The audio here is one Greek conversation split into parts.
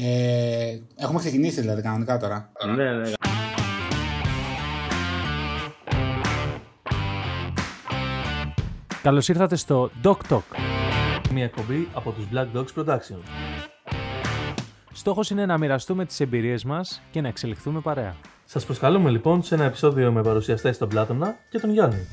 Ε, έχουμε ξεκινήσει δηλαδή κανονικά τώρα. Ναι, ναι. Καλώς ήρθατε στο Doc Talk. Μια εκπομπή από τους Black Dogs Production. Στόχος είναι να μοιραστούμε τις εμπειρίες μας και να εξελιχθούμε παρέα. Σας προσκαλούμε λοιπόν σε ένα επεισόδιο με παρουσιαστές τον Πλάτωνα και τον Γιάννη.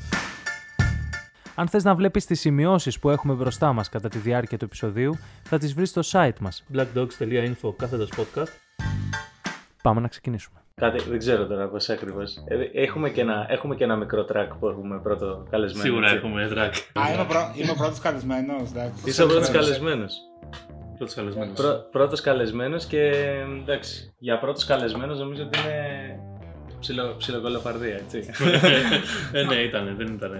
Αν θες να βλέπεις τις σημειώσεις που έχουμε μπροστά μας κατά τη διάρκεια του επεισοδίου, θα τις βρεις στο site μας. blackdogs.info κάθετος podcast. Πάμε να ξεκινήσουμε. Κάτι, δεν ξέρω τώρα πώς ακριβώς. Έχουμε, και ένα- έχουμε και ένα μικρό track που έχουμε πρώτο καλεσμένο. Σίγουρα έτσι. έχουμε track. Α, είμαι, ο πρω... είμαι ο πρώτος καλεσμένος. Είσαι ο πρώτος καλεσμένος. Πρώτος καλεσμένος. Πρω, πρώτος καλεσμένος και εντάξει. Για πρώτος καλεσμένος νομίζω ότι είναι ψιλο, ψιλοκολοφαρδία, έτσι. ε, ναι, ήταν, δεν ήταν.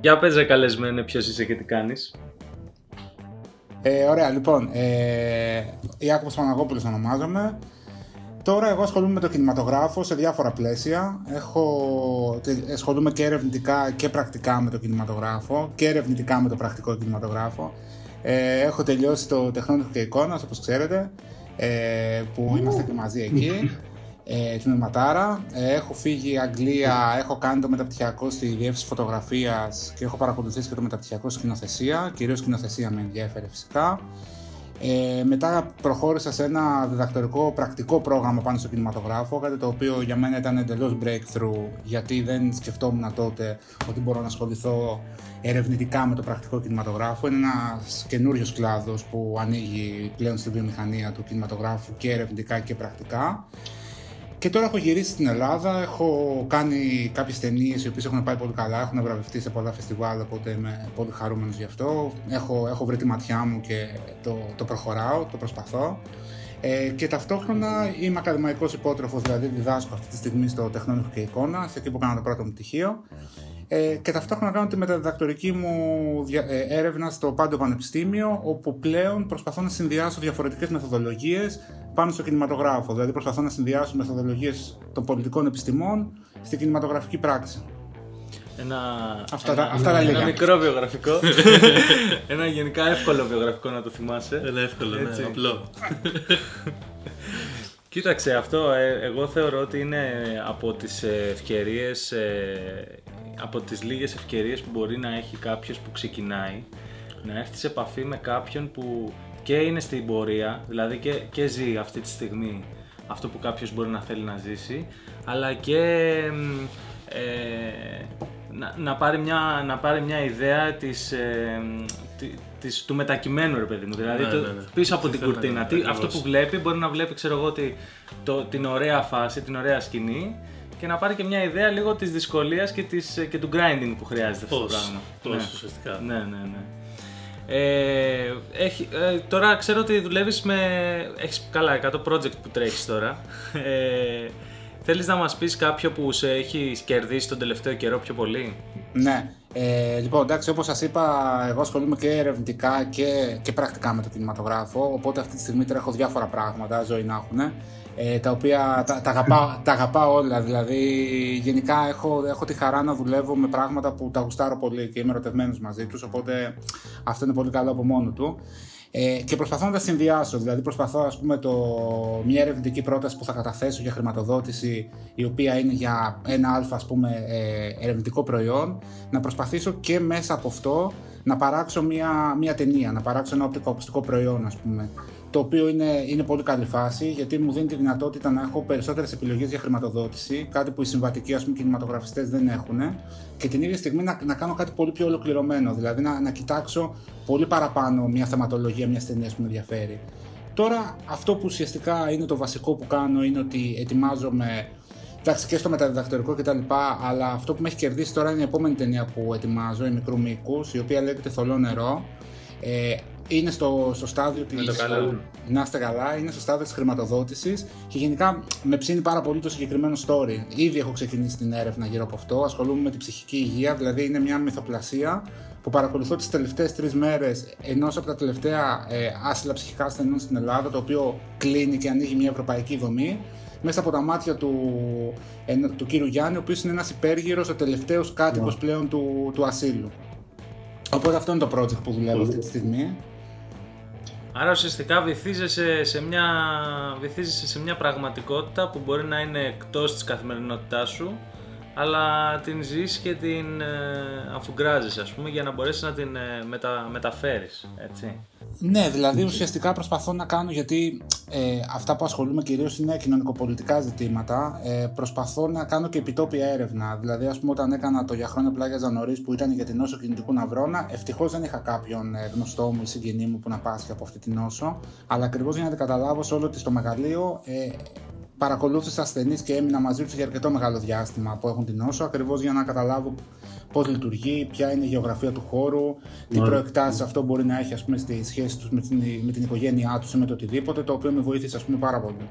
Για πες ρε καλεσμένο ποιος είσαι και τι κάνεις. Ε, ωραία, λοιπόν. Ε, Ιάκωβος Παναγόπουλος ονομάζομαι. Τώρα εγώ ασχολούμαι με το κινηματογράφο σε διάφορα πλαίσια. Έχω, τε- ασχολούμαι και ερευνητικά και πρακτικά με το κινηματογράφο και ερευνητικά με το πρακτικό κινηματογράφο. Ε, έχω τελειώσει το τεχνόνικο και εικόνας, όπως ξέρετε, ε, που είμαστε και μαζί εκεί. Ε, τμήματάρα. Ε, έχω φύγει Αγγλία, έχω κάνει το μεταπτυχιακό στη διεύθυνση φωτογραφίας και έχω παρακολουθήσει και το μεταπτυχιακό σκηνοθεσία. Κυρίως σκηνοθεσία με ενδιαφέρει φυσικά. Ε, μετά προχώρησα σε ένα διδακτορικό πρακτικό πρόγραμμα πάνω στο κινηματογράφο, κάτι το οποίο για μένα ήταν εντελώς breakthrough, γιατί δεν σκεφτόμουν τότε ότι μπορώ να ασχοληθώ ερευνητικά με το πρακτικό κινηματογράφο. Είναι ένας καινούριος κλάδος που ανοίγει πλέον στη βιομηχανία του κινηματογράφου και ερευνητικά και πρακτικά. Και τώρα έχω γυρίσει στην Ελλάδα, έχω κάνει κάποιες ταινίες οι οποίες έχουν πάει πολύ καλά, έχουν βραβευτεί σε πολλά φεστιβάλ, οπότε είμαι πολύ χαρούμενος γι' αυτό. Έχω, έχω βρει τη ματιά μου και το, το προχωράω, το προσπαθώ. Ε, και ταυτόχρονα είμαι ακαδημαϊκός υπότροφος, δηλαδή διδάσκω αυτή τη στιγμή στο Τεχνόνικο και Εικόνα, σε εκεί που κάνω το πρώτο μου πτυχίο. Ε, και ταυτόχρονα κάνω τη μεταδιδακτορική μου δια- ε, έρευνα στο Πάντο Πανεπιστήμιο, όπου πλέον προσπαθώ να συνδυάσω διαφορετικές μεθοδολογίες πάνω στο κινηματογράφο. Δηλαδή προσπαθώ να συνδυάσω μεθοδολογίες των πολιτικών επιστημών στην κινηματογραφική πράξη. Ένα, Αυτά ένα, τα- αυτά τα ένα λίγα. μικρό βιογραφικό. ένα γενικά εύκολο βιογραφικό να το θυμάσαι. Ένα εύκολο, ναι, Έτσι. απλό. Κοίταξε αυτό, ε, εγώ θεωρώ ότι είναι από τις ε, ευκαιρίες, ε, από τις λίγες ευκαιρίες που μπορεί να έχει κάποιος που ξεκινάει να έρθει σε επαφή με κάποιον που και είναι στην πορεία, δηλαδή και, και ζει αυτή τη στιγμή αυτό που κάποιος μπορεί να θέλει να ζήσει, αλλά και μ, ε, να, να, πάρει μια, να πάρει μια ιδέα της, ε, τη- της, του μετακειμένου ρε παιδί μου. Δηλαδή Ναι, το- ναι, ναι. πίσω από την Θέλω να κουρτίνα. κάνω, Τι, ακριβώς. αυτό που βλέπει μπορεί να βλέπει ξέρω εγώ ότι το, την ωραία φάση, την ωραία σκηνή και να πάρει και μια ιδέα λίγο της δυσκολίας και, της, και του grinding που χρειάζεται αυτό το Πώς, πράγμα. πώς Ναι. ουσιαστικά. Ναι, ναι, ναι. Ε, έχει, ε, τώρα ξέρω ότι δουλεύεις με... Έχεις καλά 100 project που τρέχεις τώρα. Ε, θέλεις να μας πεις κάποιο που σε έχει κερδίσει τον τελευταίο καιρό πιο πολύ; Ναι. Ε, λοιπόν, εντάξει, όπως σας είπα, εγώ ασχολούμαι και ερευνητικά και, και πρακτικά με το κινηματογράφο, οπότε αυτή τη στιγμή τρέχω διάφορα πράγματα, ζωή να έχουν, ε, τα οποία τα, τα, αγαπάω, τα αγαπάω όλα, δηλαδή γενικά έχω, έχω τη χαρά να δουλεύω με πράγματα που τα γουστάρω πολύ και είμαι ερωτευμένος μαζί τους, οπότε αυτό είναι πολύ καλό από μόνο του. Ε, και προσπαθώ να τα συνδυάσω. Δηλαδή, προσπαθώ, ας πούμε, το, μια ερευνητική πρόταση που θα καταθέσω για χρηματοδότηση, η οποία είναι για ένα αλφα, ας πούμε, ε, ερευνητικό προϊόν, να προσπαθήσω και μέσα από αυτό να παράξω μια, μια ταινία, να παράξω ένα οπτικοακουστικό προϊόν, ας πούμε. Το οποίο είναι, είναι πολύ καλή φάση, γιατί μου δίνει τη δυνατότητα να έχω περισσότερες επιλογές για χρηματοδότηση, κάτι που οι συμβατικοί ας πούμε, κινηματογραφιστές δεν έχουν, και την ίδια στιγμή να, να κάνω κάτι πολύ πιο ολοκληρωμένο, δηλαδή να, να κοιτάξω πολύ παραπάνω μια θεματολογία μιας ταινίας που με ενδιαφέρει. Τώρα, αυτό που ουσιαστικά είναι το βασικό που κάνω είναι ότι ετοιμάζομαι εντάξει, και στο μεταδιδακτορικό κτλ. Αλλά αυτό που με έχει κερδίσει τώρα είναι η επόμενη ταινία που ετοιμάζω, η μικρού μήκους, η οποία λέγεται Θολό Νερό. Ε, είναι στο, στο στάδιο της. το καλό. Να είστε καλά, είναι στο στάδιο της χρηματοδότησης και γενικά με ψήνει πάρα πολύ το συγκεκριμένο story. Ήδη έχω ξεκινήσει την έρευνα γύρω από αυτό. Ασχολούμαι με την ψυχική υγεία, δηλαδή είναι μια μυθοπλασία που παρακολουθώ τις τελευταίες τρεις μέρες ενός από τα τελευταία ε, άσυλα ψυχικά ασθενών στην Ελλάδα, το οποίο κλείνει και ανοίγει μια ευρωπαϊκή δομή μέσα από τα μάτια του, ενο- του κύριου Γιάννη, ο οποίος είναι ένας υπέργυρος, ο τελευταίος κάτοικος πλέον του, του ασύλου. Οπότε αυτό είναι το project που δουλεύω αυτή τη στιγμή. Άρα ουσιαστικά βυθίζεσαι σε μια, βυθίζεσαι σε μια πραγματικότητα που μπορεί να είναι εκτός της καθημερινότητάς σου αλλά την ζεις και την ε, αφουγκράζεις ας πούμε για να μπορέσεις να την ε, μετα, μεταφέρεις, έτσι. Ναι, δηλαδή ουσιαστικά προσπαθώ να κάνω γιατί ε, αυτά που ασχολούμαι κυρίως είναι κοινωνικοπολιτικά ζητήματα. Ε, προσπαθώ να κάνω και επιτόπια έρευνα. Δηλαδή, ας πούμε, όταν έκανα το για χρόνια πλάγια νωρίς που ήταν για την νόσο κινητικού ναυρώνα, ευτυχώς δεν είχα κάποιον ε, γνωστό μου ή συγγενή μου που να πάσχει από αυτή την νόσο. Αλλά ακριβώς για να την καταλάβω σε όλο της το μεγαλείο, ε, παρακολούθησα ασθενείς και έμεινα μαζί τους για αρκετό μεγάλο διάστημα που έχουν την νόσο, ακριβώς για να καταλάβω πώς λειτουργεί, ποια είναι η γεωγραφία του χώρου, τι προεκτάσεις αυτό μπορεί να έχει ας πούμε, στη σχέση τους με την, με την οικογένειά τους ή με το οτιδήποτε, το οποίο με βοήθησε ας πούμε, πάρα πολύ.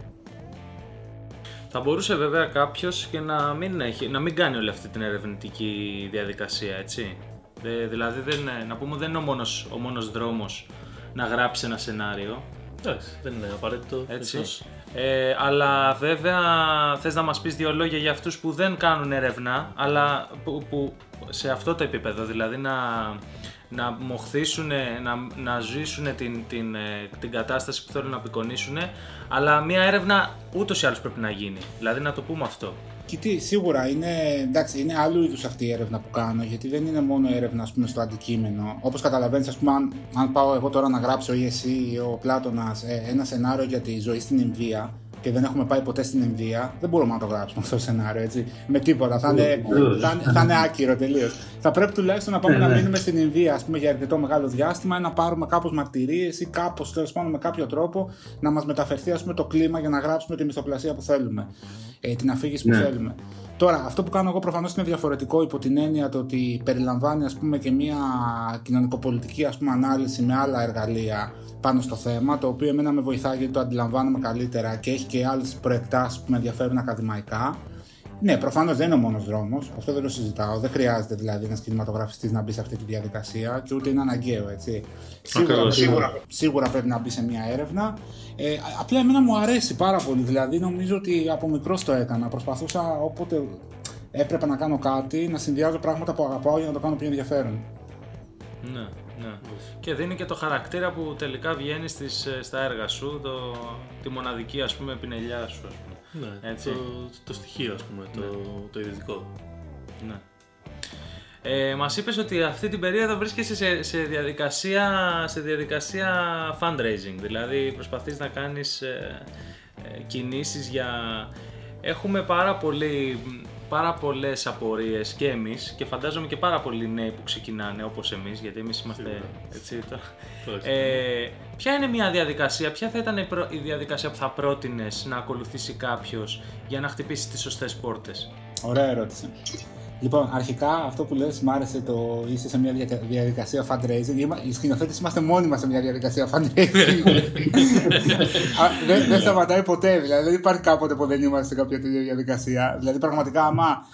Θα μπορούσε βέβαια κάποιος και να μην, έχει, να μην κάνει όλη αυτή την ερευνητική διαδικασία, έτσι. δηλαδή, δεν, να πούμε δεν είναι ο μόνος, ο μόνος δρόμος να γράψει ένα σενάριο. Εντάξει, δεν είναι απαραίτητο. Έτσι. Ε, αλλά βέβαια θες να μας πεις δύο λόγια για αυτούς που δεν κάνουν έρευνα, αλλά που, που σε αυτό το επίπεδο, δηλαδή να, να μοχθήσουν, να, να ζήσουν την, την, ε, την κατάσταση που θέλουν να απεικονίσουν, αλλά μια έρευνα ούτως ή άλλως πρέπει να γίνει, δηλαδή να το πούμε αυτό. Κοιτή, σίγουρα είναι, εντάξει, είναι άλλου είδους αυτή η έρευνα που κάνω, γιατί δεν είναι μόνο έρευνα ας πούμε, στο αντικείμενο. Όπως καταλαβαίνεις, αν, αν πάω εγώ τώρα να γράψω ή εσύ ή ο Πλάτονα ε, ένα σενάριο για τη ζωή στην Ινδία, και δεν έχουμε πάει ποτέ στην Ινδία, δεν μπορούμε να το γράψουμε αυτό το σενάριο έτσι. Με τίποτα. Θα είναι, θα, θα είναι άκυρο τελείως. Θα πρέπει τουλάχιστον να πάμε να μείνουμε στην Ινδία ας πούμε, για αρκετό μεγάλο διάστημα ή να πάρουμε κάπως μαρτυρίες ή κάπως τέλος πάντων με κάποιο τρόπο να μας μεταφερθεί ας πούμε, το κλίμα για να γράψουμε τη μυθοπλασία που θέλουμε. Ε, την αφήγηση που ναι. θέλουμε. Τώρα, αυτό που κάνω εγώ προφανώς είναι διαφορετικό υπό την έννοια το ότι περιλαμβάνει ας πούμε, και μια κοινωνικοπολιτική ας πούμε, ανάλυση με άλλα εργαλεία πάνω στο θέμα, το οποίο εμένα με βοηθάει γιατί το αντιλαμβάνομαι καλύτερα και έχει και άλλες προεκτάσεις που με ενδιαφέρουν ακαδημαϊκά. Ναι, προφανώς δεν είναι ο μόνος δρόμος, αυτό δεν το συζητάω. Δεν χρειάζεται δηλαδή ένας κινηματογραφιστής να μπει σε αυτή τη διαδικασία και ούτε είναι αναγκαίο, έτσι. Σίγουρα, σίγουρα, σίγουρα πρέπει να μπει σε μια έρευνα. Ε, απλά εμένα μου αρέσει πάρα πολύ, δηλαδή νομίζω ότι από μικρός το έκανα. Προσπαθούσα όποτε έπρεπε να κάνω κάτι να συνδυάζω πράγματα που αγαπάω για να το κάνω πιο ενδιαφέρον. Ναι. Ναι. Και δίνει και το χαρακτήρα που τελικά βγαίνει στις, ε, στα έργα σου, το, τη μοναδική ας πούμε πινελιά σου. Ας πούμε. Ναι, Έτσι. Το, το στοιχείο ας πούμε, το, ναι. το ιδιωτικό. Ναι. Ε, μας είπες ότι αυτή την περίοδο βρίσκεσαι σε, σε, διαδικασία, σε διαδικασία fundraising, δηλαδή προσπαθείς να κάνεις ε, ε, κινήσεις για... Έχουμε πάρα πολύ πάρα πολλές απορίες και εμείς και φαντάζομαι και πάρα πολλοί νέοι που ξεκινάνε όπως εμείς, γιατί εμείς είμαστε. Έτσι, το... ε, ποια είναι μια διαδικασία, ποια θα ήταν η διαδικασία που θα πρότεινες να ακολουθήσει κάποιος για να χτυπήσει τις σωστές πόρτες; Ωραία ερώτηση. Λοιπόν, αρχικά αυτό που λες μου άρεσε το είσαι σε μια διαδικασία fundraising. Οι σκηνοθέτες είμαστε μόνοι μας σε μια διαδικασία fundraising. δεν, δεν σταματάει ποτέ, δηλαδή δεν υπάρχει κάποτε που δεν είμαστε σε κάποια τέτοια διαδικασία. Δηλαδή, πραγματικά, άμα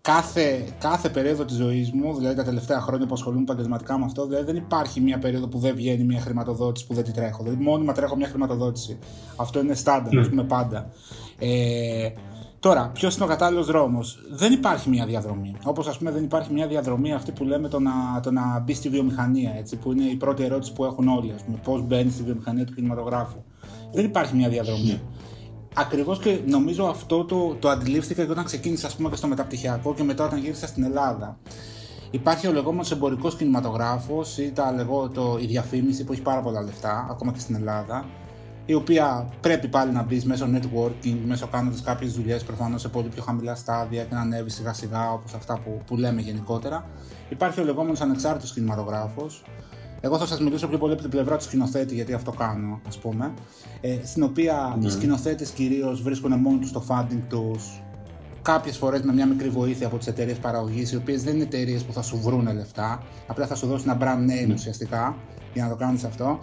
κάθε, κάθε περίοδο της ζωής μου, δηλαδή τα τελευταία χρόνια που ασχολούμαι επαγγελματικά με αυτό, δηλαδή δεν υπάρχει μια περίοδο που δεν βγαίνει μια χρηματοδότηση που δεν τη τρέχω. Δηλαδή, μόνιμα τρέχω μια χρηματοδότηση. Αυτό είναι στάνταρ, ας πούμε, πάντα. Ε, Τώρα, ποιος είναι ο κατάλληλος δρόμος; Δεν υπάρχει μια διαδρομή. Όπως ας πούμε δεν υπάρχει μια διαδρομή αυτή που λέμε το να, το να μπει στη βιομηχανία, έτσι, που είναι η πρώτη ερώτηση που έχουν όλοι. Πώς μπαίνει στη βιομηχανία του κινηματογράφου. Δεν υπάρχει μια διαδρομή. Ναι. Ακριβώς και νομίζω αυτό το, το αντιλήφθηκα και όταν ξεκίνησα ας πούμε, και στο μεταπτυχιακό και μετά όταν γύρισα στην Ελλάδα. Υπάρχει ο λεγόμενος εμπορικός κινηματογράφος ή τα λεγό, το, η διαφήμιση που έχει πάρα πολλά λεφτά, ακόμα και στην Ελλάδα η οποία πρέπει πάλι να μπεις μέσω networking, μέσω κάνοντας κάποιες δουλειές προφανώς σε πολύ πιο χαμηλά στάδια και να ανέβεις σιγά σιγά όπως αυτά που, που λέμε γενικότερα. Υπάρχει ο λεγόμενος ανεξάρτητος κινηματογράφος. Εγώ θα σας μιλήσω πιο πολύ από την πλευρά του σκηνοθέτη, γιατί αυτό κάνω, ας πούμε. Ε, στην οποία mm. οι σκηνοθέτες κυρίως βρίσκουν μόνοι τους το funding τους, κάποιες φορές με μια μικρή βοήθεια από τις εταιρείες παραγωγής, οι οποίες δεν είναι εταιρείες που θα σου βρουν λεφτά, απλά θα σου δώσουν ένα brand name mm. ουσιαστικά για να το κάνεις αυτό.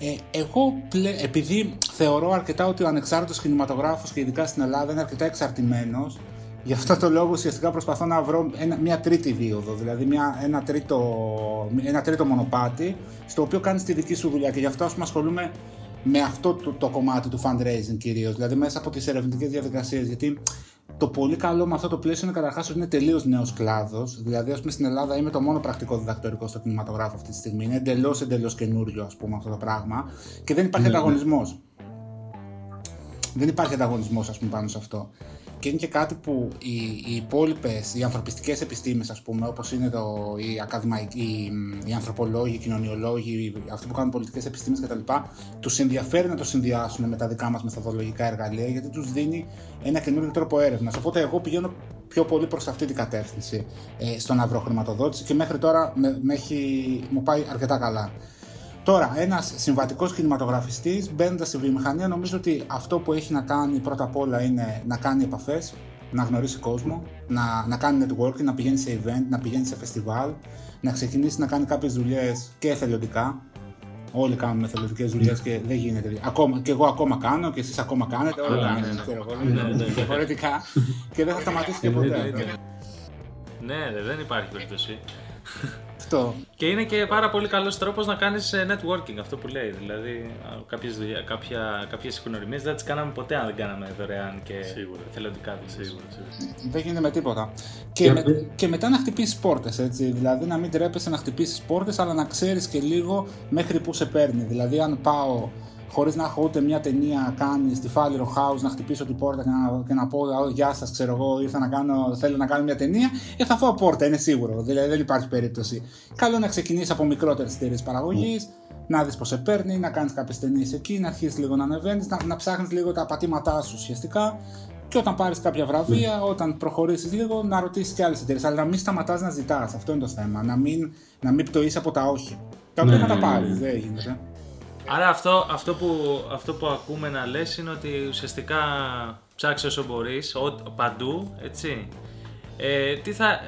Ε, εγώ, επειδή θεωρώ αρκετά ότι ο ανεξάρτητος κινηματογράφος και ειδικά στην Ελλάδα είναι αρκετά εξαρτημένος, γι' αυτό το λόγο ουσιαστικά προσπαθώ να βρω ένα, μια τρίτη δίωδο, δηλαδή μια, ένα, τρίτο, ένα τρίτο μονοπάτι, στο οποίο κάνει τη δική σου δουλειά και γι' αυτό ασχολούμαι με αυτό το, το κομμάτι του fundraising κυρίως, δηλαδή μέσα από τις ερευνητικές διαδικασίες. Γιατί το πολύ καλό με αυτό το πλαίσιο είναι καταρχάς ότι είναι τελείως νέος κλάδος. Δηλαδή, ας πούμε, στην Ελλάδα είμαι το μόνο πρακτικό διδακτορικό στο κινηματογράφο αυτή τη στιγμή. Είναι εντελώς εντελώς καινούριο, ας πούμε, αυτό το πράγμα. Και δεν υπάρχει ναι, ναι. ανταγωνισμός. Δεν υπάρχει ανταγωνισμός, ας πούμε, πάνω σε αυτό και είναι και κάτι που οι, οι υπόλοιπες, οι ανθρωπιστικές επιστήμες, ας πούμε, όπως είναι το, οι, οι, οι ανθρωπολόγοι, οι κοινωνιολόγοι, αυτοί που κάνουν πολιτικές επιστήμες κτλ., τους ενδιαφέρει να το συνδυάσουν με τα δικά μας μεθοδολογικά εργαλεία, γιατί τους δίνει ένα καινούριο τρόπο έρευνας. Οπότε εγώ πηγαίνω πιο πολύ προς αυτή την κατεύθυνση ε, στο να βρω χρηματοδότηση και μέχρι τώρα με, με έχει, μου πάει αρκετά καλά. Τώρα, ένας συμβατικός κινηματογραφιστής μπαίνοντας στη βιομηχανία, νομίζω ότι αυτό που έχει να κάνει πρώτα απ' όλα είναι να κάνει επαφές, να γνωρίσει κόσμο, να, να κάνει networking, να πηγαίνει σε event, να πηγαίνει σε φεστιβάλ, να ξεκινήσει να κάνει κάποιες δουλειές και εθελοντικά. Όλοι κάνουμε εθελοντικέ δουλειές και δεν γίνεται. Ακόμα, και εγώ ακόμα κάνω και εσείς ακόμα κάνετε. Όλοι κάνετε. Ναι, ναι, ναι. Διαφορετικά. και δεν θα σταματήσει και ποτέ. Ναι, δεν υπάρχει περίπτωση. Αυτό. Και είναι και πάρα πολύ καλός τρόπος να κάνεις ε, networking, αυτό που λέει. Δηλαδή, κάποιες κάποια, κάποιες γνωριμίε δεν τις κάναμε ποτέ αν δεν κάναμε δωρεάν και σίγουρα. θελοντικά Σίγουρα, Δεν γίνεται με τίποτα. Και, με, και μετά να χτυπήσεις πόρτες, έτσι. Δηλαδή, να μην τρέπεσαι να χτυπήσεις πόρτες, αλλά να ξέρεις και λίγο μέχρι που σε παίρνει. Δηλαδή, αν πάω χωρίς να έχω ούτε μια ταινία κάνει στη Φάλιρο House να χτυπήσω την πόρτα και να, και να πω Γεια σας, ξέρω εγώ, ήρθα να κάνω, θέλω να κάνω μια ταινία, ε, θα φάω πόρτα, είναι σίγουρο. Δηλαδή δεν υπάρχει περίπτωση. Καλό να ξεκινήσεις από μικρότερες εταιρείες παραγωγής, να δεις πώς σε παίρνει, να κάνεις κάποιες ταινίες εκεί, να αρχίσεις λίγο να ανεβαίνεις, να, να ψάχνεις λίγο τα πατήματά σου ουσιαστικά. Και όταν πάρεις κάποια βραβεία, όταν προχωρήσεις λίγο, να ρωτήσεις και άλλες εταιρείες. Αλλά να μην σταματάς να ζητάς. Αυτό είναι το θέμα. Να μην, να μην πτωείς από τα όχι. Τα οποία θα τα πάρεις, δεν γίνεται. Άρα αυτό, αυτό, που, αυτό που ακούμε να λες είναι ότι ουσιαστικά ψάξει όσο μπορείς, παντού, έτσι. Ε, τι θα,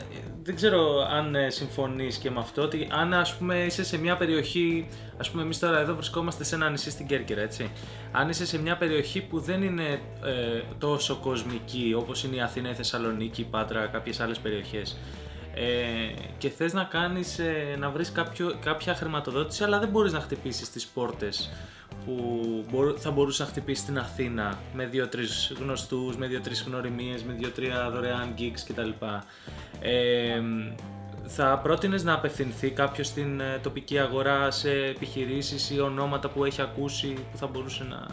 δεν ξέρω αν ε, συμφωνείς και με αυτό, ότι αν ας πούμε είσαι σε μια περιοχή, ας πούμε εμείς τώρα εδώ βρισκόμαστε σε ένα νησί στην Κέρκυρα, έτσι. Αν είσαι σε μια περιοχή που δεν είναι ε, τόσο κοσμική όπως είναι η Αθήνα, η Θεσσαλονίκη, η Πάτρα, κάποιες άλλες περιοχές, ε, και θες να κάνεις, ε, να βρεις κάποιο, κάποια χρηματοδότηση αλλά δεν μπορείς να χτυπήσεις τις πόρτες που θα μπορούσε να χτυπήσει στην Αθήνα με δύο-τρεις γνωστούς, με δύο-τρεις γνωριμίες, με δύο-τρία δωρεάν gigs κτλ. Ε, θα πρότεινες να απευθυνθεί κάποιο στην ε, τοπική αγορά σε επιχειρήσεις ή ονόματα που έχει ακούσει που θα μπορούσε να,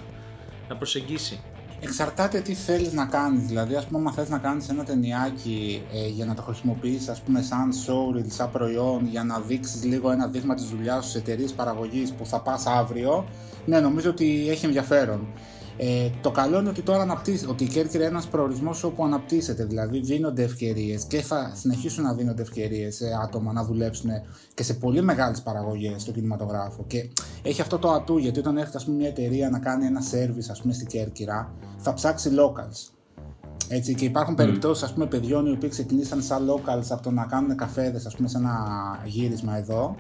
να προσεγγίσει; Εξαρτάται τι θέλεις να κάνεις. Δηλαδή, ας πούμε, αν θες να κάνεις ένα ταινιάκι ε, για να το χρησιμοποιήσει, ας πούμε, σαν showreel, σαν προϊόν, για να δείξεις λίγο ένα δείγμα της δουλειάς σου σε εταιρείες παραγωγής που θα πας αύριο, ναι, νομίζω ότι έχει ενδιαφέρον. Ε, το καλό είναι ότι τώρα αναπτύσσεται, ότι η Κέρκυρα είναι ένας προορισμός όπου αναπτύσσεται. Δηλαδή δίνονται ευκαιρίες και θα συνεχίσουν να δίνονται ευκαιρίες σε άτομα να δουλέψουν και σε πολύ μεγάλες παραγωγές στο κινηματογράφο. Και έχει αυτό το ατού, γιατί όταν έρχεται ας πούμε, μια εταιρεία να κάνει ένα service ας πούμε, στην Κέρκυρα, θα ψάξει locals. Έτσι, και υπάρχουν mm. περιπτώσεις ας πούμε, παιδιών οι οποίοι ξεκινήσαν σαν locals από το να κάνουν καφέδες σε ένα γύρισμα εδώ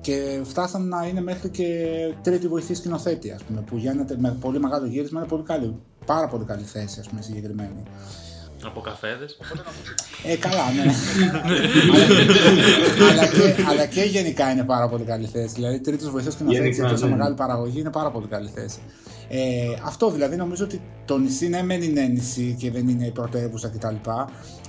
και φτάσαν να είναι μέχρι και τρίτη βοηθή σκηνοθέτη, ας πούμε, που γίνεται με πολύ μεγάλο γύρισμα, είναι πολύ καλή, πάρα πολύ καλή θέση, ας πούμε, συγκεκριμένη. Από καφέδες. Ε, καλά, ναι. αλλά, και, αλλά και γενικά είναι πάρα πολύ καλή θέση. Δηλαδή, τρίτος βοηθός σκηνοθέτη σε τόσο ναι. μεγάλη παραγωγή είναι πάρα πολύ καλή θέση. Ε, αυτό δηλαδή νομίζω ότι το νησί ναι μεν είναι νησί και δεν είναι η πρωτεύουσα κτλ.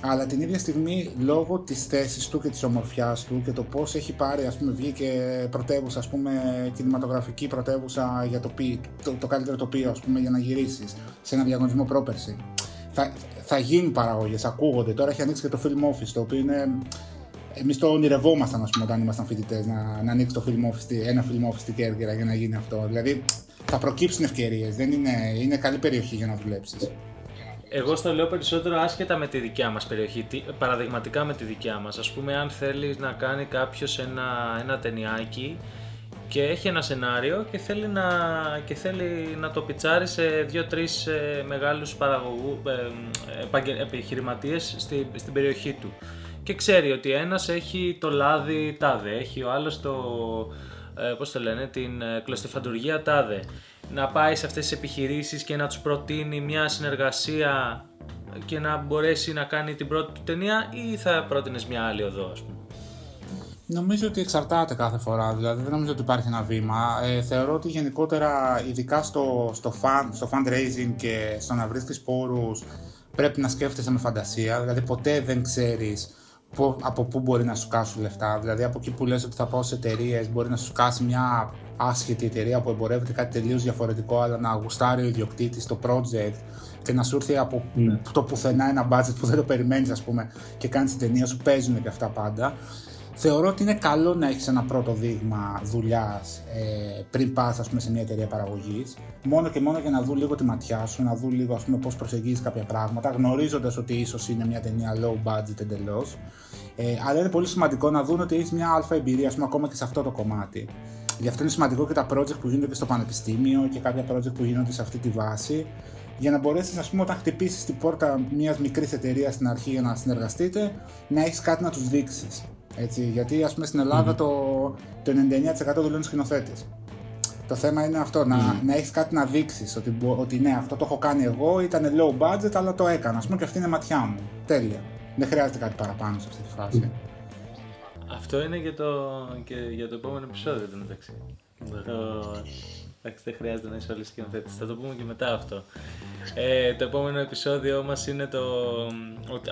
Αλλά την ίδια στιγμή λόγω της θέσης του και της ομορφιάς του και το πώς έχει πάρει, ας πούμε, βγήκε πρωτεύουσα, ας πούμε, κινηματογραφική πρωτεύουσα για το, το, το καλύτερο τοπίο, ας πούμε, για να γυρίσεις σε ένα διαγωνισμό πρόπερση. Θα, θα γίνουν παραγωγές, ακούγονται. Τώρα έχει ανοίξει και το film office, το οποίο είναι. Εμείς το ονειρευόμασταν, ας πούμε, όταν ήμασταν φοιτητές, να, να ανοίξει το film office, ένα film office στην Κέρκυρα για να γίνει αυτό. Δηλαδή, θα προκύψουν ευκαιρίες. Δεν είναι, είναι καλή περιοχή για να δουλέψεις. Εγώ στο λέω περισσότερο άσχετα με τη δικιά μας περιοχή, παραδειγματικά με τη δικιά μας. Ας πούμε αν θέλεις να κάνει κάποιος ένα, ένα ταινιάκι και έχει ένα σενάριο και θέλει να, και θέλει να το πιτσάρει σε δύο-τρεις ε, μεγάλους παραγωγού, ε, επιχειρηματίες στη, στην περιοχή του. Και ξέρει ότι ένας έχει το λάδι τάδε, έχει ο άλλος το, ε, πώς το λένε, την ε, κλωστεφαντουργία τάδε. Να πάει σε αυτές τις επιχειρήσεις και να τους προτείνει μια συνεργασία και να μπορέσει να κάνει την πρώτη του ταινία ή θα πρότεινες μια άλλη οδό ας πούμε. Νομίζω ότι εξαρτάται κάθε φορά, δηλαδή δεν νομίζω ότι υπάρχει ένα βήμα. Ε, θεωρώ ότι γενικότερα, ειδικά στο, στο, fund, στο fundraising και στο να βρίσκεις πόρους πρέπει να σκέφτεσαι με φαντασία, δηλαδή ποτέ δεν ξέρεις από πού μπορεί να σου κάσουν λεφτά. Δηλαδή από εκεί που λες ότι θα πάω σε εταιρείες, μπορεί να σου κάσει μια άσχετη εταιρεία που εμπορεύεται κάτι τελείως διαφορετικό, αλλά να γουστάρει ο ιδιοκτήτης το project και να σου έρθει από ναι. το πουθενά ένα budget που δεν το περιμένεις, ας πούμε, και κάνεις την ταινία σου. Παίζουν και αυτά πάντα. Θεωρώ ότι είναι καλό να έχεις ένα πρώτο δείγμα δουλειάς ε, πριν πας σε μια εταιρεία παραγωγής. Μόνο και μόνο για να δουν λίγο τη ματιά σου, να δουν λίγο πώς προσεγγίζεις κάποια πράγματα, γνωρίζοντας ότι ίσως είναι μια ταινία low budget εντελώς. Ε, αλλά είναι πολύ σημαντικό να δουν ότι έχεις μια αλφα εμπειρία, πούμε, ακόμα και σε αυτό το κομμάτι. Γι' αυτό είναι σημαντικό και τα project που γίνονται και στο πανεπιστήμιο και κάποια project που γίνονται σε αυτή τη βάση. Για να μπορέσεις, ας πούμε, όταν χτυπήσεις την πόρτα μιας μικρής εταιρείας στην αρχή για να συνεργαστείτε, να έχεις κάτι να τους δείξεις. Έτσι, γιατί ας πούμε στην ελλαδα το, το 99% δουλεύουν σκηνοθέτες. Το θέμα είναι αυτό, να, να έχεις κάτι να δείξεις ότι, ότι ναι, αυτό το έχω κάνει εγώ, ήταν low budget, αλλά το έκανα. Α πούμε και αυτή είναι ματιά μου. Τέλεια. Δεν χρειάζεται κάτι παραπάνω σε αυτή τη φάση. Αυτό είναι για το, και για το επόμενο επεισόδιο το μεταξύ. Ναι. Το... Εντάξει, δεν χρειάζεται να είσαι όλοι σκηνοθέτης. Θα το πούμε και μετά αυτό. Ε, το επόμενο επεισόδιο μας είναι το,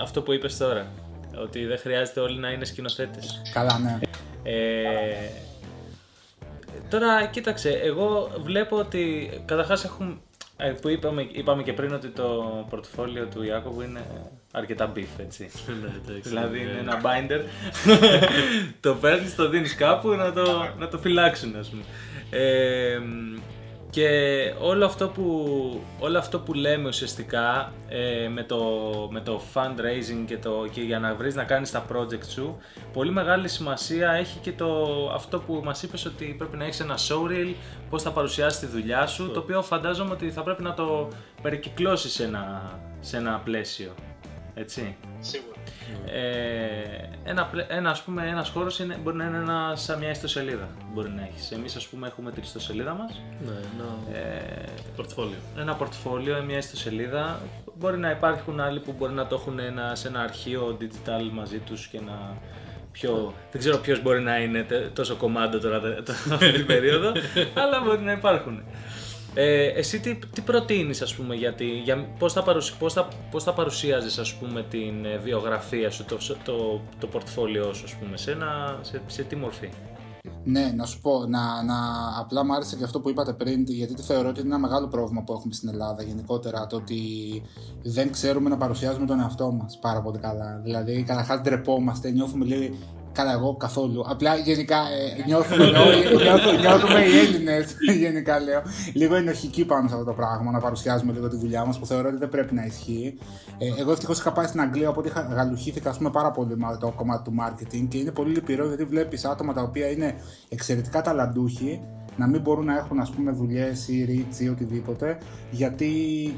αυτό που είπες τώρα. Ότι δεν χρειάζεται όλοι να είναι σκηνοθέτες. Καλά, ναι. Ε, τώρα, κοίταξε, εγώ βλέπω ότι καταρχάς έχουν. Ε, που είπαμε, είπαμε και πριν ότι το πορτφόλιο του Ιάκωβου είναι αρκετά beef, έτσι. Ναι, δηλαδή είναι ένα binder. το παίρνεις, το δίνεις κάπου να το, να το φυλάξουν, ας πούμε. Ε, και όλο αυτό που, όλο αυτό που λέμε ουσιαστικά ε, με, το, με το fundraising και, το, και για να βρεις να κάνεις τα project σου πολύ μεγάλη σημασία έχει και το, αυτό που μας είπες ότι πρέπει να έχεις ένα showreel, πώς θα παρουσιάσεις τη δουλειά σου το οποίο φαντάζομαι ότι θα πρέπει να το περικυκλώσεις σε ένα, σε ένα πλαίσιο. Έτσι. Σίγουρα. Ε, ένα, ένα, ας πούμε, ένας χώρος είναι, μπορεί να είναι ένα, σαν μια ιστοσελίδα. Μπορεί να έχεις. Εμείς ας πούμε έχουμε την ιστοσελίδα μας. Ναι, ένα ε, πορτφόλιο. Ένα πορτφόλιο, μια ιστοσελίδα. Μπορεί να υπάρχουν άλλοι που μπορεί να το έχουν ένα, σε ένα αρχείο digital μαζί τους και να πιο... Δεν ξέρω ποιος μπορεί να είναι τόσο κομμάτι τώρα αυτή την περίοδο, αλλά μπορεί να υπάρχουν. Ε, εσύ τι, τι προτείνεις ας πούμε για, για πώς, θα παρουσι, πώς, θα, πώς θα παρουσίαζες ας πούμε την ε, βιογραφία σου, το, το, το πορτφόλιό σου ας πούμε, σε, ένα, σε, σε τι μορφή; Ναι, να σου πω, να, να, απλά μου άρεσε και αυτό που είπατε πριν, γιατί θεωρώ ότι είναι ένα μεγάλο πρόβλημα που έχουμε στην Ελλάδα γενικότερα, το ότι δεν ξέρουμε να παρουσιάζουμε τον εαυτό μας πάρα πολύ καλά. Δηλαδή, καταρχάς ντρεπόμαστε, νιώθουμε λίγο Καλά, εγώ καθόλου. Απλά γενικά ε, νιώθουμε, νιώθουμε, νιώθουμε οι Έλληνες, γενικά λέω, λίγο ενοχικοί πάνω σε αυτό το πράγμα, να παρουσιάζουμε λίγο τη δουλειά μας που θεωρώ ότι δεν πρέπει να ισχύει. Ε, εγώ ευτυχώς είχα πάει στην Αγγλία, οπότε είχα γαλουχήθηκα πούμε, πάρα πολύ με το κομμάτι του marketing και είναι πολύ λυπηρό γιατί βλέπεις άτομα τα οποία είναι εξαιρετικά ταλαντούχοι να μην μπορούν να έχουν ας πούμε δουλειές ή reach ή οτιδήποτε γιατί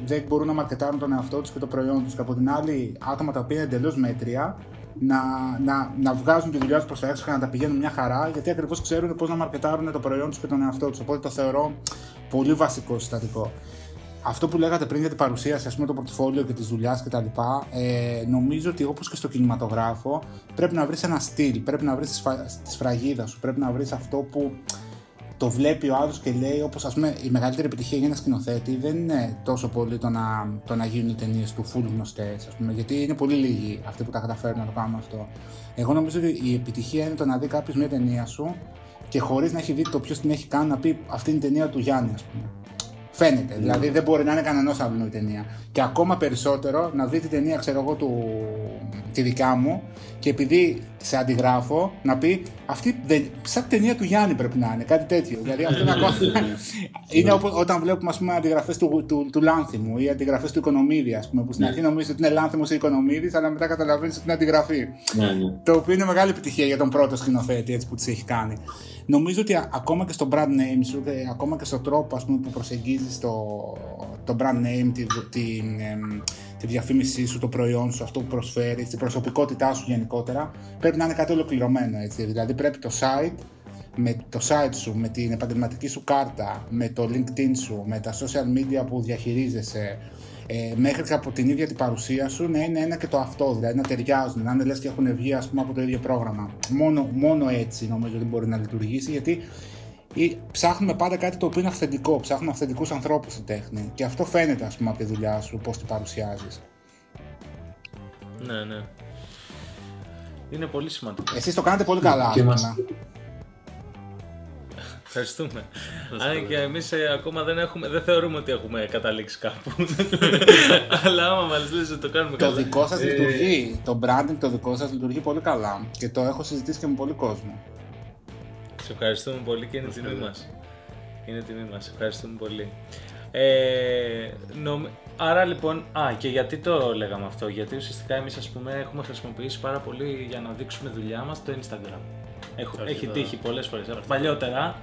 δεν μπορούν να μαρκετάρουν τον εαυτό τους και το προϊόν τους και από την άλλη άτομα τα οποία είναι εντελώς μέτρια να, να, να βγάζουν τη δουλειά τους προς τα έξω και να τα πηγαίνουν μια χαρά, γιατί ακριβώς ξέρουν πώς να μαρκετάρουν το προϊόν τους και τον εαυτό τους. Οπότε το θεωρώ πολύ βασικό συστατικό. Αυτό που λέγατε πριν για την παρουσίαση, ας πούμε, το πορτφόλιο και τη δουλειάς κτλ. Ε, νομίζω ότι όπως και στο κινηματογράφο πρέπει να βρεις ένα στυλ, πρέπει να βρεις τη σφραγίδα σου, πρέπει να βρεις αυτό που το βλέπει ο άλλος και λέει, όπως ας πούμε, η μεγαλύτερη επιτυχία για ένα σκηνοθέτη δεν είναι τόσο πολύ το να, το να γίνουν οι ταινίες του full γνωστές, ας πούμε, γιατί είναι πολύ λίγοι αυτοί που τα καταφέρουν να το κάνουν αυτό. Εγώ νομίζω ότι η επιτυχία είναι το να δει κάποιος μια ταινία σου και χωρίς να έχει δει το ποιος την έχει κάνει να πει αυτή είναι η ταινία του Γιάννη, ας πούμε. Φαίνεται. Mm. Δηλαδή δεν μπορεί να είναι κανένας άλλος η ταινία. Και ακόμα περισσότερο να δει την ταινία, ξέρω εγώ, του, τη δικιά μου και επειδή σε αντιγράφω να πει αυτή δεν, σαν ταινία του Γιάννη πρέπει να είναι, κάτι τέτοιο. δηλαδή αυτό είναι ακόμα. είναι όταν βλέπουμε πούμε αντιγραφές του, του, του Λάνθιμου ή αντιγραφές του Οικονομίδη, ας πούμε, που στην ναι. αρχή νομίζεις ότι είναι Λάνθιμο ή Οικονομίδης, αλλά μετά καταλαβαίνεις ότι είναι αντιγραφή. Ναι, ναι. Το οποίο είναι μεγάλη επιτυχία για τον πρώτο σκηνοθέτη έτσι, που της έχει κάνει. Νομίζω ότι ακόμα και στο brand name σου και ακόμα και στον τρόπο ας πούμε, που προσεγγίζεις το, το brand name, τη, τη, τη διαφήμισή σου, το προϊόν σου, αυτό που προσφέρεις, την προσωπικότητά σου γενικότερα, πρέπει να είναι κάτι ολοκληρωμένο. Έτσι. Δηλαδή πρέπει το site με το site σου, με την επαγγελματική σου κάρτα, με το LinkedIn σου, με τα social media που διαχειρίζεσαι, ε, μέχρι και από την ίδια την παρουσία σου να είναι ένα και το αυτό, δηλαδή να ταιριάζουν, να είναι λες και έχουν βγει ας πούμε, από το ίδιο πρόγραμμα. Μόνο, μόνο έτσι νομίζω ότι μπορεί να λειτουργήσει, γιατί ή ψάχνουμε πάντα κάτι το οποίο είναι αυθεντικό, ψάχνουμε αυθεντικούς ανθρώπους στην τέχνη. Και αυτό φαίνεται, ας πούμε, από τη δουλειά σου, πώς την παρουσιάζεις. Ναι, ναι. Είναι πολύ σημαντικό. Εσείς το κάνετε πολύ καλά, Και ας μας- πούμε. Ευχαριστούμε. Αν και εμείς ακόμα δεν, έχουμε, δεν θεωρούμε ότι έχουμε καταλήξει κάπου. Αλλά άμα μας λες ότι το κάνουμε Το καλά. δικό σας Ε, λειτουργεί, το branding το δικό σας λειτουργεί πολύ καλά και το έχω συζητήσει και με πολύ κόσμο. Σε ευχαριστούμε πολύ και είναι τιμή μας. Είναι τιμή μας. Ευχαριστούμε πολύ. Ε, νομ- Άρα λοιπόν, α, και γιατί το λέγαμε αυτό, γιατί ουσιαστικά εμείς ας πούμε έχουμε χρησιμοποιήσει πάρα πολύ για να δείξουμε δουλειά μας το Instagram. Έχω, Αρχικά. έχει τύχει πολλές φορές. Παλιότερα,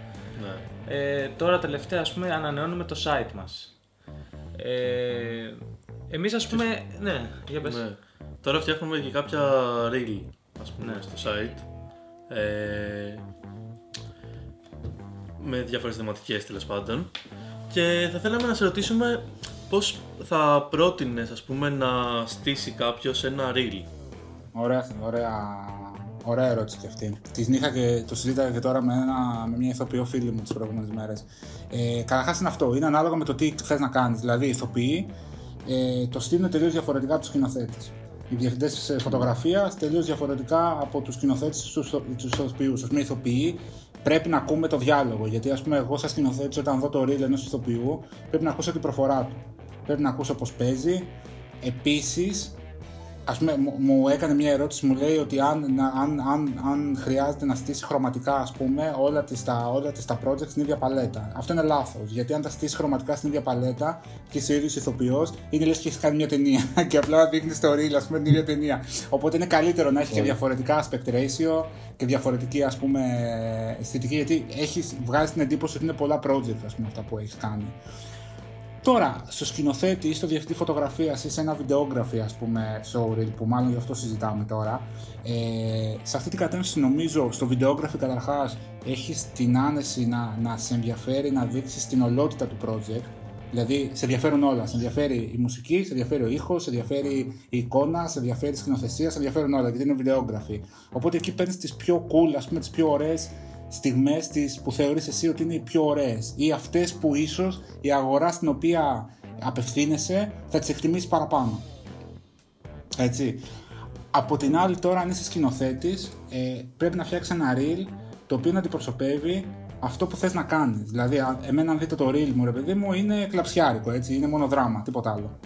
Ναι. ε, τώρα τελευταία ας πούμε ανανεώνουμε το site μας. Ε, εμείς ας πούμε, ναι, για πες. Ναι. Τώρα φτιάχνουμε και κάποια reel ας πούμε, Ναι. στο site. Ε, με διάφορες θεματικές τέλος πάντων. Και θα θέλαμε να σε ρωτήσουμε πώς θα πρότεινες ας πούμε να στήσει κάποιος ένα reel. Ωραία, ωραία, ωραία ερώτηση και αυτή. Τη είχα και το συζήτησα και τώρα με, ένα, με μια ηθοποιό φίλη μου τις προηγούμενες μέρες. Ε, Καταρχάς είναι αυτό. Είναι ανάλογα με το τι θες να κάνεις. Δηλαδή, οι ηθοποιοί ε, το στείλουν τελείως διαφορετικά από τους σκηνοθέτες. Οι διευθυντές φωτογραφία τελείως διαφορετικά από τους σκηνοθέτες του ηθοποιούς. Α πούμε, οι ηθοποιοί πρέπει να ακούμε το διάλογο. Γιατί, ας πούμε, εγώ, σαν σκηνοθέτη, όταν δω το reel ενός ηθοποιού, πρέπει να ακούσω την προφορά του. Πρέπει να ακούσω πώς παίζει. Επίσης, ας πούμε, μου, μου έκανε μια ερώτηση, μου λέει ότι αν, να- αν, αν, αν χρειάζεται να στήσει χρωματικά, ας πούμε, όλα τις, τα, όλα τις τα project στην ίδια παλέτα. Αυτό είναι λάθος, γιατί αν τα στήσει χρωματικά στην ίδια παλέτα και είσαι ο ίδιος ηθοποιός, είναι λες και έχεις κάνει μια ταινία και απλά δείχνεις το reel, ας πούμε, την ίδια ταινία. Οπότε είναι καλύτερο να έχεις και διαφορετικά aspect ratio και διαφορετική, ας πούμε, αισθητική, γιατί έχεις βγάζει την εντύπωση ότι είναι πολλά project, ας πούμε, αυτά που έχεις κάνει. Τώρα, στο σκηνοθέτη ή στο διευθυντή φωτογραφίας ή σε ένα βιντεόγραφη, ας πούμε, showreel, που μάλλον γι' αυτό συζητάμε τώρα, ε, σε αυτή την κατεύθυνση νομίζω στο βιντεόγραφη καταρχάς έχεις την άνεση να, να σε ενδιαφέρει να δείξεις την ολότητα του project. Δηλαδή, σε ενδιαφέρουν όλα. Σε ενδιαφέρει η μουσική, σε ενδιαφέρει ο ήχος, σε ενδιαφέρει η εικόνα, σε ενδιαφέρει η σκηνοθεσία, σε ενδιαφέρουν όλα γιατί είναι βιντεόγραφη. Οπότε εκεί παίρνεις τις πιο cool, ας πούμε, τις πιο ωραίες στιγμές που θεωρείς εσύ ότι είναι οι πιο ωραίες ή αυτές που ίσως η αγορά στην οποία απευθύνεσαι θα τις εκτιμήσεις παραπάνω. Έτσι. Από την άλλη, τώρα, αν είσαι σκηνοθέτης, ε, πρέπει να φτιάξεις ένα reel το οποίο να αντιπροσωπεύει αυτό που θες να κάνεις. Δηλαδή, α- εμένα αν δείτε το reel μου, ρε παιδί μου, είναι κλαψιάρικο, έτσι, είναι μόνο δράμα, τίποτα άλλο.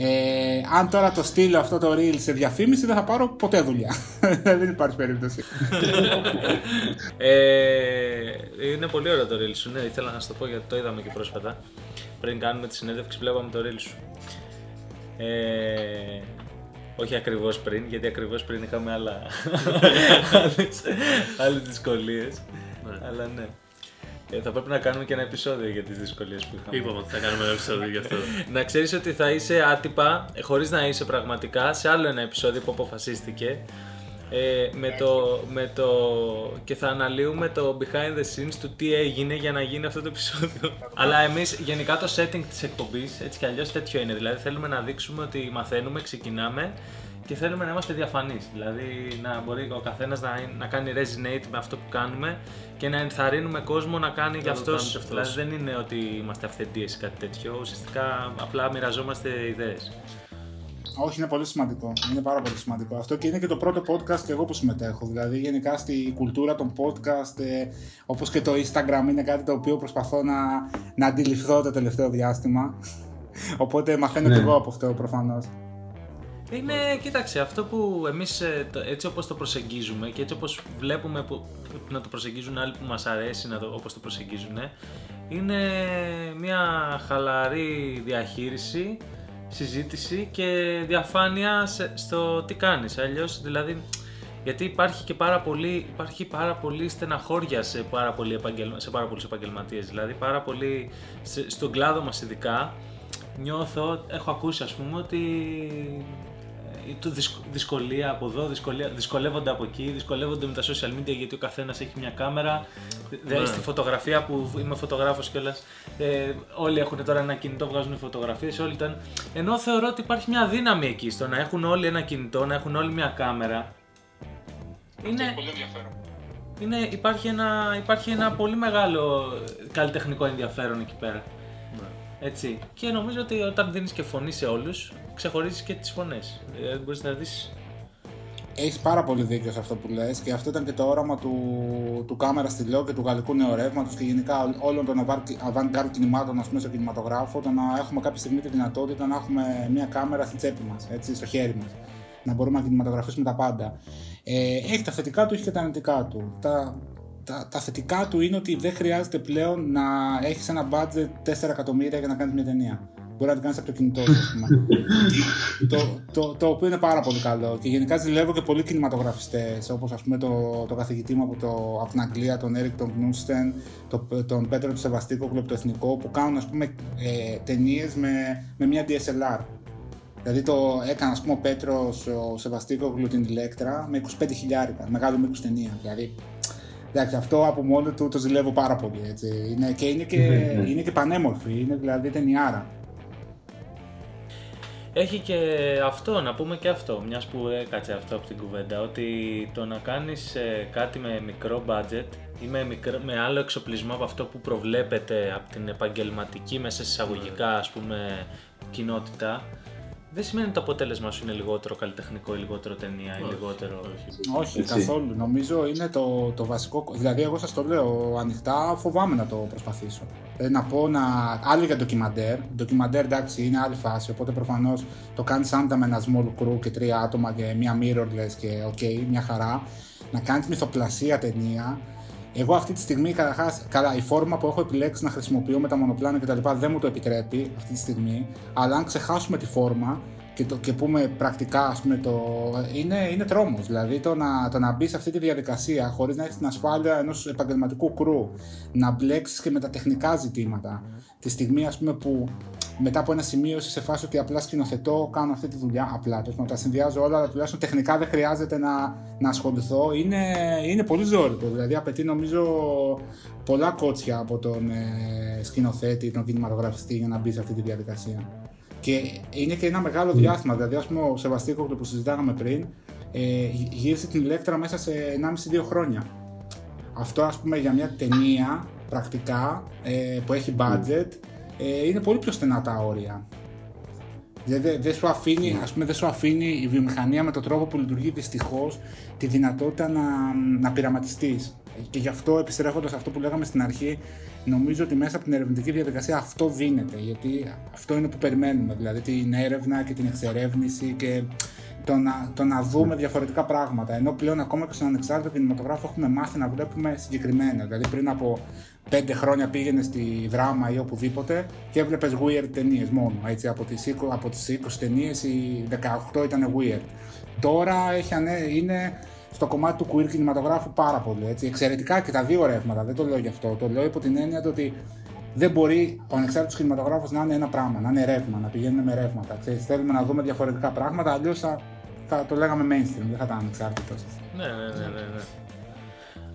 Ε, αν τώρα το στείλω αυτό το reel σε διαφήμιση, δεν θα πάρω ποτέ δουλειά. δεν υπάρχει περίπτωση. Ε, είναι πολύ ωραίο το reel σου. Ναι, ήθελα να σου το πω γιατί το είδαμε και πρόσφατα. Πριν κάνουμε τη συνέντευξη, βλέπαμε το reel σου. Ε, όχι ακριβώς πριν, γιατί ακριβώς πριν είχαμε άλλα, άλλες, άλλες δυσκολίες. Αλλά ναι. Ε, θα πρέπει να κάνουμε και ένα επεισόδιο για τις δυσκολίες που είχαμε. Είπαμε ότι θα κάνουμε ένα επεισόδιο γι' αυτό. να ξέρεις ότι θα είσαι άτυπα, ε, χωρίς να είσαι πραγματικά, σε άλλο ένα επεισόδιο που αποφασίστηκε. Ε, με το, με το, και θα αναλύουμε το behind the scenes του τι έγινε για να γίνει αυτό το επεισόδιο. Αλλά εμείς γενικά το setting της εκπομπής έτσι κι αλλιώς τέτοιο είναι. Δηλαδή θέλουμε να δείξουμε ότι μαθαίνουμε, ξεκινάμε και θέλουμε να είμαστε διαφανείς. Δηλαδή να μπορεί ο καθένας να, να κάνει resonate με αυτό που κάνουμε και να ενθαρρύνουμε κόσμο να κάνει και το κάνει αυτός. κι αυτός. Δηλαδή δεν είναι ότι είμαστε αυθεντίες ή κάτι τέτοιο. Ουσιαστικά απλά μοιραζόμαστε ιδέες. Όχι, είναι πολύ σημαντικό. Είναι πάρα πολύ σημαντικό. Αυτό και είναι και το πρώτο podcast και εγώ που συμμετέχω. Δηλαδή, γενικά στη κουλτούρα των podcast, ε, όπως και το Instagram, είναι κάτι το οποίο προσπαθώ να, να αντιληφθώ το τελευταίο διάστημα. Οπότε μαθαίνω Ναι. και εγώ από αυτό προφανώς. Είναι, κοίταξε, αυτό που εμείς ε, το- έτσι όπως το προσεγγίζουμε και έτσι όπως βλέπουμε που, να το προσεγγίζουν άλλοι που μας αρέσει να το, όπως το προσεγγίζουν είναι μια χαλαρή διαχείριση, συζήτηση και διαφάνεια σε- στο τι κάνεις. Αλλιώς δηλαδή γιατί υπάρχει και πάρα πολύ, υπάρχει πάρα πολύ στεναχώρια σε πάρα, πολλοί επαγγελμα, σε πάρα πολλούς επαγγελματίες. Δηλαδή πάρα πολύ σε- στον κλάδο μας ειδικά νιώθω, έχω ακούσει ας πούμε ότι ε, το δυσκ- δυσκολία από εδώ, δυσκολία, δυσκολεύονται από εκεί, δυσκολεύονται με τα social media γιατί ο καθένας έχει μια κάμερα. Δηλαδή στη φωτογραφία που είμαι φωτογράφος κιόλας, ε, όλοι έχουν τώρα ένα κινητό, βγάζουν φωτογραφίες. Όλοι ήταν... Ενώ θεωρώ ότι υπάρχει μια δύναμη εκεί στο να έχουν όλοι ένα κινητό, να έχουν όλοι μια κάμερα. Είναι, πολύ ενδιαφέρον. είναι, υπάρχει, ένα, υπάρχει ένα πολύ μεγάλο καλλιτεχνικό ενδιαφέρον εκεί πέρα. Έτσι. Και νομίζω ότι όταν δίνεις και φωνή σε όλους, ξεχωρίζεις και τις φωνές. Δηλαδή μπορείς να δεις. Έχεις πάρα πολύ δίκιο σε αυτό που λες και αυτό ήταν και το όραμα του, του κάμερα στυλό και του γαλλικού νεορεύματος και γενικά όλων των avant-garde κινημάτων ας πούμε, στο κινηματογράφο. Το να έχουμε κάποια στιγμή τη δυνατότητα να έχουμε μια κάμερα στην τσέπη μας, στο χέρι μας. Να μπορούμε να κινηματογραφήσουμε τα πάντα. Ε, έχει τα θετικά του, έχει και τα αρνητικά του. Τα, τα, τα θετικά του είναι ότι δεν χρειάζεται πλέον να έχεις ένα budget 4 εκατομμύρια για να κάνεις μια ταινία. Μπορεί να την κάνεις από το κινητό σου, το, το, το, οποίο είναι πάρα πολύ καλό. Και γενικά ζηλεύω και πολλοί κινηματογραφιστές, όπως το, το καθηγητή μου από, το, από την Αγγλία, τον Έρικ τον Κνούστεν, το, τον Πέτρο του Σεβαστίκο, το εθνικό, που κάνουν ας πούμε, ε, ταινίες με, με μια DSLR. Δηλαδή το έκανε ας πούμε, ο Πέτρος ο Σεβαστίκο την Ηλέκτρα με 25 χιλιάρικα, μεγάλο μήκος ταινία. Δηλαδή Εντάξει, αυτό από μόνο του το ζηλεύω πάρα πολύ. Έτσι. Είναι, και είναι και, είναι και πανέμορφη, είναι δηλαδή ταινιάρα. Έχει και αυτό, να πούμε και αυτό, μιας που έκατσε αυτό από την κουβέντα, ότι το να κάνεις ε, κάτι με μικρό budget ή με, μικρό, με άλλο εξοπλισμό από αυτό που προβλέπεται από την επαγγελματική μέσα εισαγωγικά ας πούμε κοινότητα, δεν σημαίνει ότι το αποτέλεσμα σου είναι λιγότερο καλλιτεχνικό ή λιγότερο ταινία ή λιγότερο. Όχι, καθόλου. Νομίζω είναι το, το βασικό. Δηλαδή, εγώ σας το λέω ανοιχτά, φοβάμαι να το προσπαθήσω. Δηλαδή, να πω να. Άλλο για ντοκιμαντέρ. Ντοκιμαντέρ εντάξει είναι άλλη φάση. Οπότε προφανώς το κάνεις άνετα με ένα small crew και τρία άτομα και μία mirrorless και οκ, μια χαρά. Να κάνεις μυθοπλασία ταινία εγώ αυτή τη στιγμή, καταρχάς, καλά, η φόρμα που έχω επιλέξει να χρησιμοποιώ με τα μονοπλάνα κτλ. δεν μου το επιτρέπει αυτή τη στιγμή. Αλλά αν ξεχάσουμε τη φόρμα και, το, και πούμε πρακτικά, ας πούμε, το, είναι, είναι τρόμος. Δηλαδή το να, το να μπεις σε αυτή τη διαδικασία χωρίς να έχεις την ασφάλεια ενός επαγγελματικού crew, να μπλέξεις και με τα τεχνικά ζητήματα. Τη στιγμή, ας πούμε, που μετά από ένα σημείο είσαι σε φάση ότι απλά σκηνοθετώ, κάνω αυτή τη δουλειά. Απλά το τα συνδυάζω όλα, αλλά τουλάχιστον τεχνικά δεν χρειάζεται να, να ασχοληθώ. Είναι, είναι πολύ ζώρικο. Δηλαδή απαιτεί νομίζω πολλά κότσια από τον ε, σκηνοθέτη, τον κινηματογραφιστή για να μπει σε αυτή τη διαδικασία. Και είναι και ένα μεγάλο ναι. διάστημα. Δηλαδή, ας πούμε, ο Σεβαστίκο που συζητάγαμε πριν ε, γύρισε την ηλέκτρα μέσα σε 1,5-2 χρόνια. Αυτό, ας πούμε, για μια ταινία πρακτικά ε, που έχει budget ε, είναι πολύ πιο στενά τα όρια. Δεν δε, σου αφήνει, ας πούμε, δεν σου αφήνει η βιομηχανία με τον τρόπο που λειτουργεί δυστυχώς τη δυνατότητα να, να πειραματιστείς. Και γι' αυτό, επιστρέφοντας αυτό που λέγαμε στην αρχή, νομίζω ότι μέσα από την ερευνητική διαδικασία αυτό δίνεται. Γιατί αυτό είναι που περιμένουμε. Δηλαδή την έρευνα και την εξερεύνηση και το να, το να δούμε διαφορετικά πράγματα. Ενώ πλέον ακόμα και στον ανεξάρτητο κινηματογράφο έχουμε μάθει να βλέπουμε συγκεκριμένα. Δηλαδή πριν από πέντε χρόνια πήγαινε στη δράμα ή οπουδήποτε και έβλεπες weird ταινίες μόνο. Έτσι, από τις 20, από τις 20 ταινίες οι 18 ήταν weird. Τώρα έχει, είναι στο κομμάτι του queer κινηματογράφου πάρα πολύ. Έτσι. Εξαιρετικά και τα δύο ρεύματα. Δεν το λέω γι' αυτό. Το λέω υπό την έννοια ότι δεν μπορεί ο ανεξάρτητος κινηματογράφος να είναι ένα πράγμα, να είναι ρεύμα, να πηγαίνουν με ρεύματα. Ξέρεις, θέλουμε να δούμε διαφορετικά πράγματα, αλλιώς θα, θα, το λέγαμε mainstream, δεν θα ήταν ανεξάρτητος. Ναι, ναι, ναι. ναι, ναι.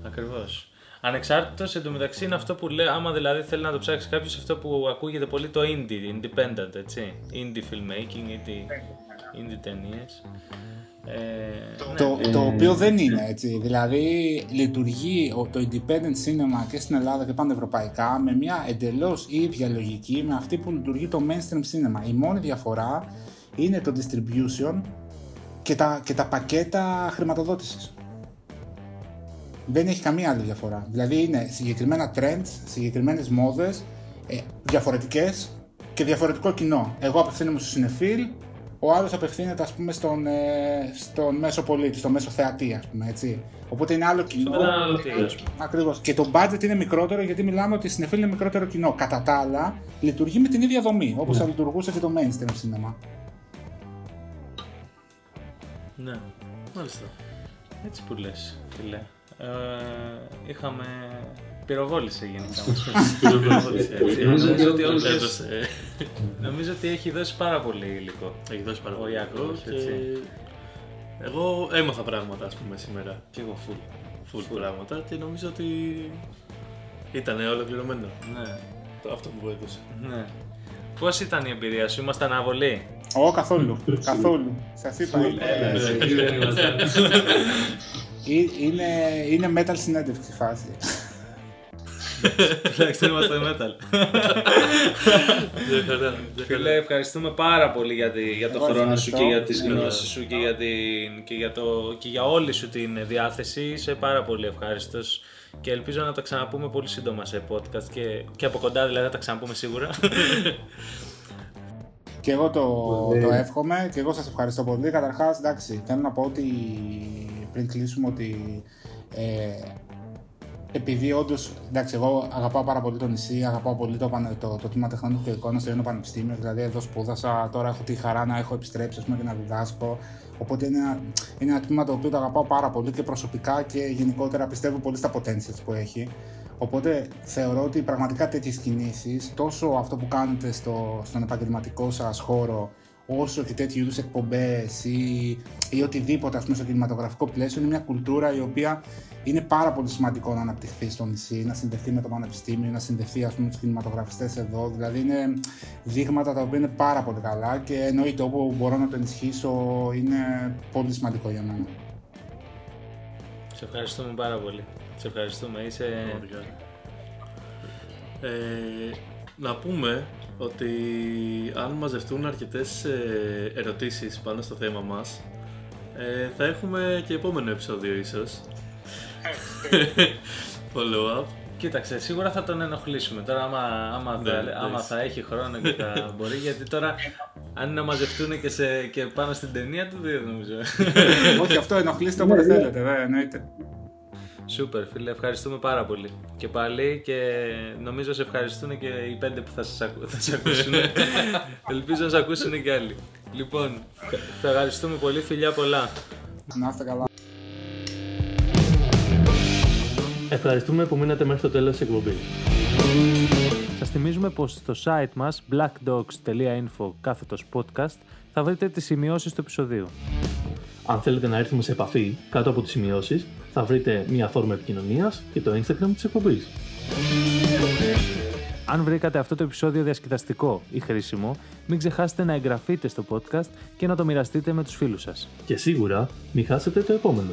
Ακριβώς. Ανεξάρτητος εντωμεταξύ είναι αυτό που λέει, άμα δηλαδή θέλει να το ψάξει κάποιος, αυτό που ακούγεται πολύ το indie, independent, έτσι. Indie filmmaking, indie, indie ταινίες. Ε, το, ναι. το οποίο δεν είναι έτσι. Δηλαδή λειτουργεί το independent cinema και στην Ελλάδα και πάντα ευρωπαϊκά με μια εντελώς ίδια λογική με αυτή που λειτουργεί το mainstream cinema. Η μόνη διαφορά είναι το distribution και τα, και τα πακέτα χρηματοδότησης. Δεν έχει καμία άλλη διαφορά. Δηλαδή είναι συγκεκριμένα trends, συγκεκριμένες μόδες, ε, διαφορετικές και διαφορετικό κοινό. Εγώ απευθύνομαι στο συνεφίλ, ο άλλος απευθύνεται ας πούμε στον, ε, στον μέσο πολίτη, στον μέσο θεατή ας πούμε έτσι. Οπότε είναι άλλο κοινό. Ακριβώς. Και το budget είναι μικρότερο γιατί μιλάμε ότι η συνεφίλ είναι μικρότερο κοινό. Κατά τα άλλα λειτουργεί με την ίδια δομή όπως θα ναι. λειτουργούσε και το mainstream cinema. Ναι, μάλιστα. Έτσι που λες, φίλε. Ε, είχαμε πυροβόλησε γενικά. Νομίζω ότι έχει δώσει πάρα πολύ υλικό. Έχει δώσει πάρα πολύ υλικό και εγώ έμαθα πράγματα ας πούμε σήμερα. Και εγώ full. Full, πράγματα και νομίζω ότι ήταν ολοκληρωμένο. Ναι. Το αυτό που έδωσε. Ναι. Πώς ήταν η εμπειρία σου, ήμασταν αναβολή. Ω, καθόλου. καθόλου. Σας είπα. είναι, είναι metal συνέντευξη φάση. Τουλάχιστον είμαστε metal. Μια χαρά, μια Φίλε, χαρά. ευχαριστούμε πάρα πολύ για, τη- για το Εγώ χρόνο ευχαριστώ. σου και για τις Ναι. γνώσεις σου και για, την, και, για το, και για όλη σου την διάθεση. Είσαι πάρα πολύ ευχάριστος και ελπίζω να τα ξαναπούμε πολύ σύντομα σε podcast και, και από κοντά δηλαδή θα τα ξαναπούμε σίγουρα. Και εγώ το, Πολύ. το εύχομαι και εγώ σας ευχαριστώ πολύ. Καταρχάς, εντάξει, θέλω να πω ότι πριν κλείσουμε ότι ε, επειδή όντως, εντάξει, εγώ αγαπάω πάρα πολύ το νησί, αγαπάω πολύ το, πανε- το, το τμήμα τεχνών και εικόνα στο Ιωνικό Πανεπιστήμιο. Δηλαδή, εδώ σπούδασα, τώρα έχω τη χαρά να έχω επιστρέψει ας πούμε, και να διδάσκω. Οπότε είναι ένα, είναι ένα τμήμα το οποίο το αγαπάω πάρα πολύ και προσωπικά και γενικότερα πιστεύω πολύ στα potentials που έχει. Οπότε θεωρώ ότι πραγματικά τέτοιες κινήσεις, τόσο αυτό που κάνετε στο, στον επαγγελματικό σας χώρο, όσο και τέτοιου είδους εκπομπές ή, ή οτιδήποτε ας πούμε, στο κινηματογραφικό πλαίσιο, είναι μια κουλτούρα η οποία είναι πάρα πολύ σημαντικό να αναπτυχθεί στο νησί, να συνδεθεί με το πανεπιστήμιο, να συνδεθεί ας πούμε, με τους κινηματογραφιστές εδώ. Δηλαδή είναι δείγματα τα οποία είναι πάρα πολύ καλά και εννοείται όπου μπορώ να το ενισχύσω είναι πολύ σημαντικό για μένα. Σε ευχαριστούμε πάρα πολύ. Σε ευχαριστούμε. Είσαι... Πραγματικά. Ε, να πούμε ότι αν μαζευτούν αρκετές ε, ερωτήσεις πάνω στο θέμα μας ε, θα έχουμε και επόμενο επεισόδιο ίσως Follow up Κοίταξε, σίγουρα θα τον ενοχλήσουμε τώρα άμα, άμα, Ναι, θα, εντάξει. άμα θα έχει χρόνο και θα μπορεί γιατί τώρα αν είναι να μαζευτούν και, σε, και πάνω στην ταινία του δεν νομίζω. Όχι, αυτό ενοχλήστε όποτε θέλετε, βέβαια, εννοείται. Σούπερ φίλε, ευχαριστούμε πάρα πολύ. Και πάλι και νομίζω σε ευχαριστούν και οι πέντε που θα σας, ακου- θα σας ακούσουν. Ελπίζω να σας ακούσουν και άλλοι. Λοιπόν, θα ευχαριστούμε πολύ, φιλιά πολλά. Να είστε καλά. Ευχαριστούμε που μείνατε μέχρι το τέλος της εκπομπής. Σας θυμίζουμε πως στο site μας blackdogs.info κάθετος podcast θα βρείτε τις σημειώσεις του επεισοδίου. Αν θέλετε να έρθουμε σε επαφή κάτω από τις σημειώσεις, θα βρείτε μια φόρμα επικοινωνίας και το Instagram της εκπομπής. Αν βρήκατε αυτό το επεισόδιο διασκεδαστικό ή χρήσιμο, μην ξεχάσετε να εγγραφείτε στο podcast και να το μοιραστείτε με τους φίλους σας. Και σίγουρα μην χάσετε το επόμενο.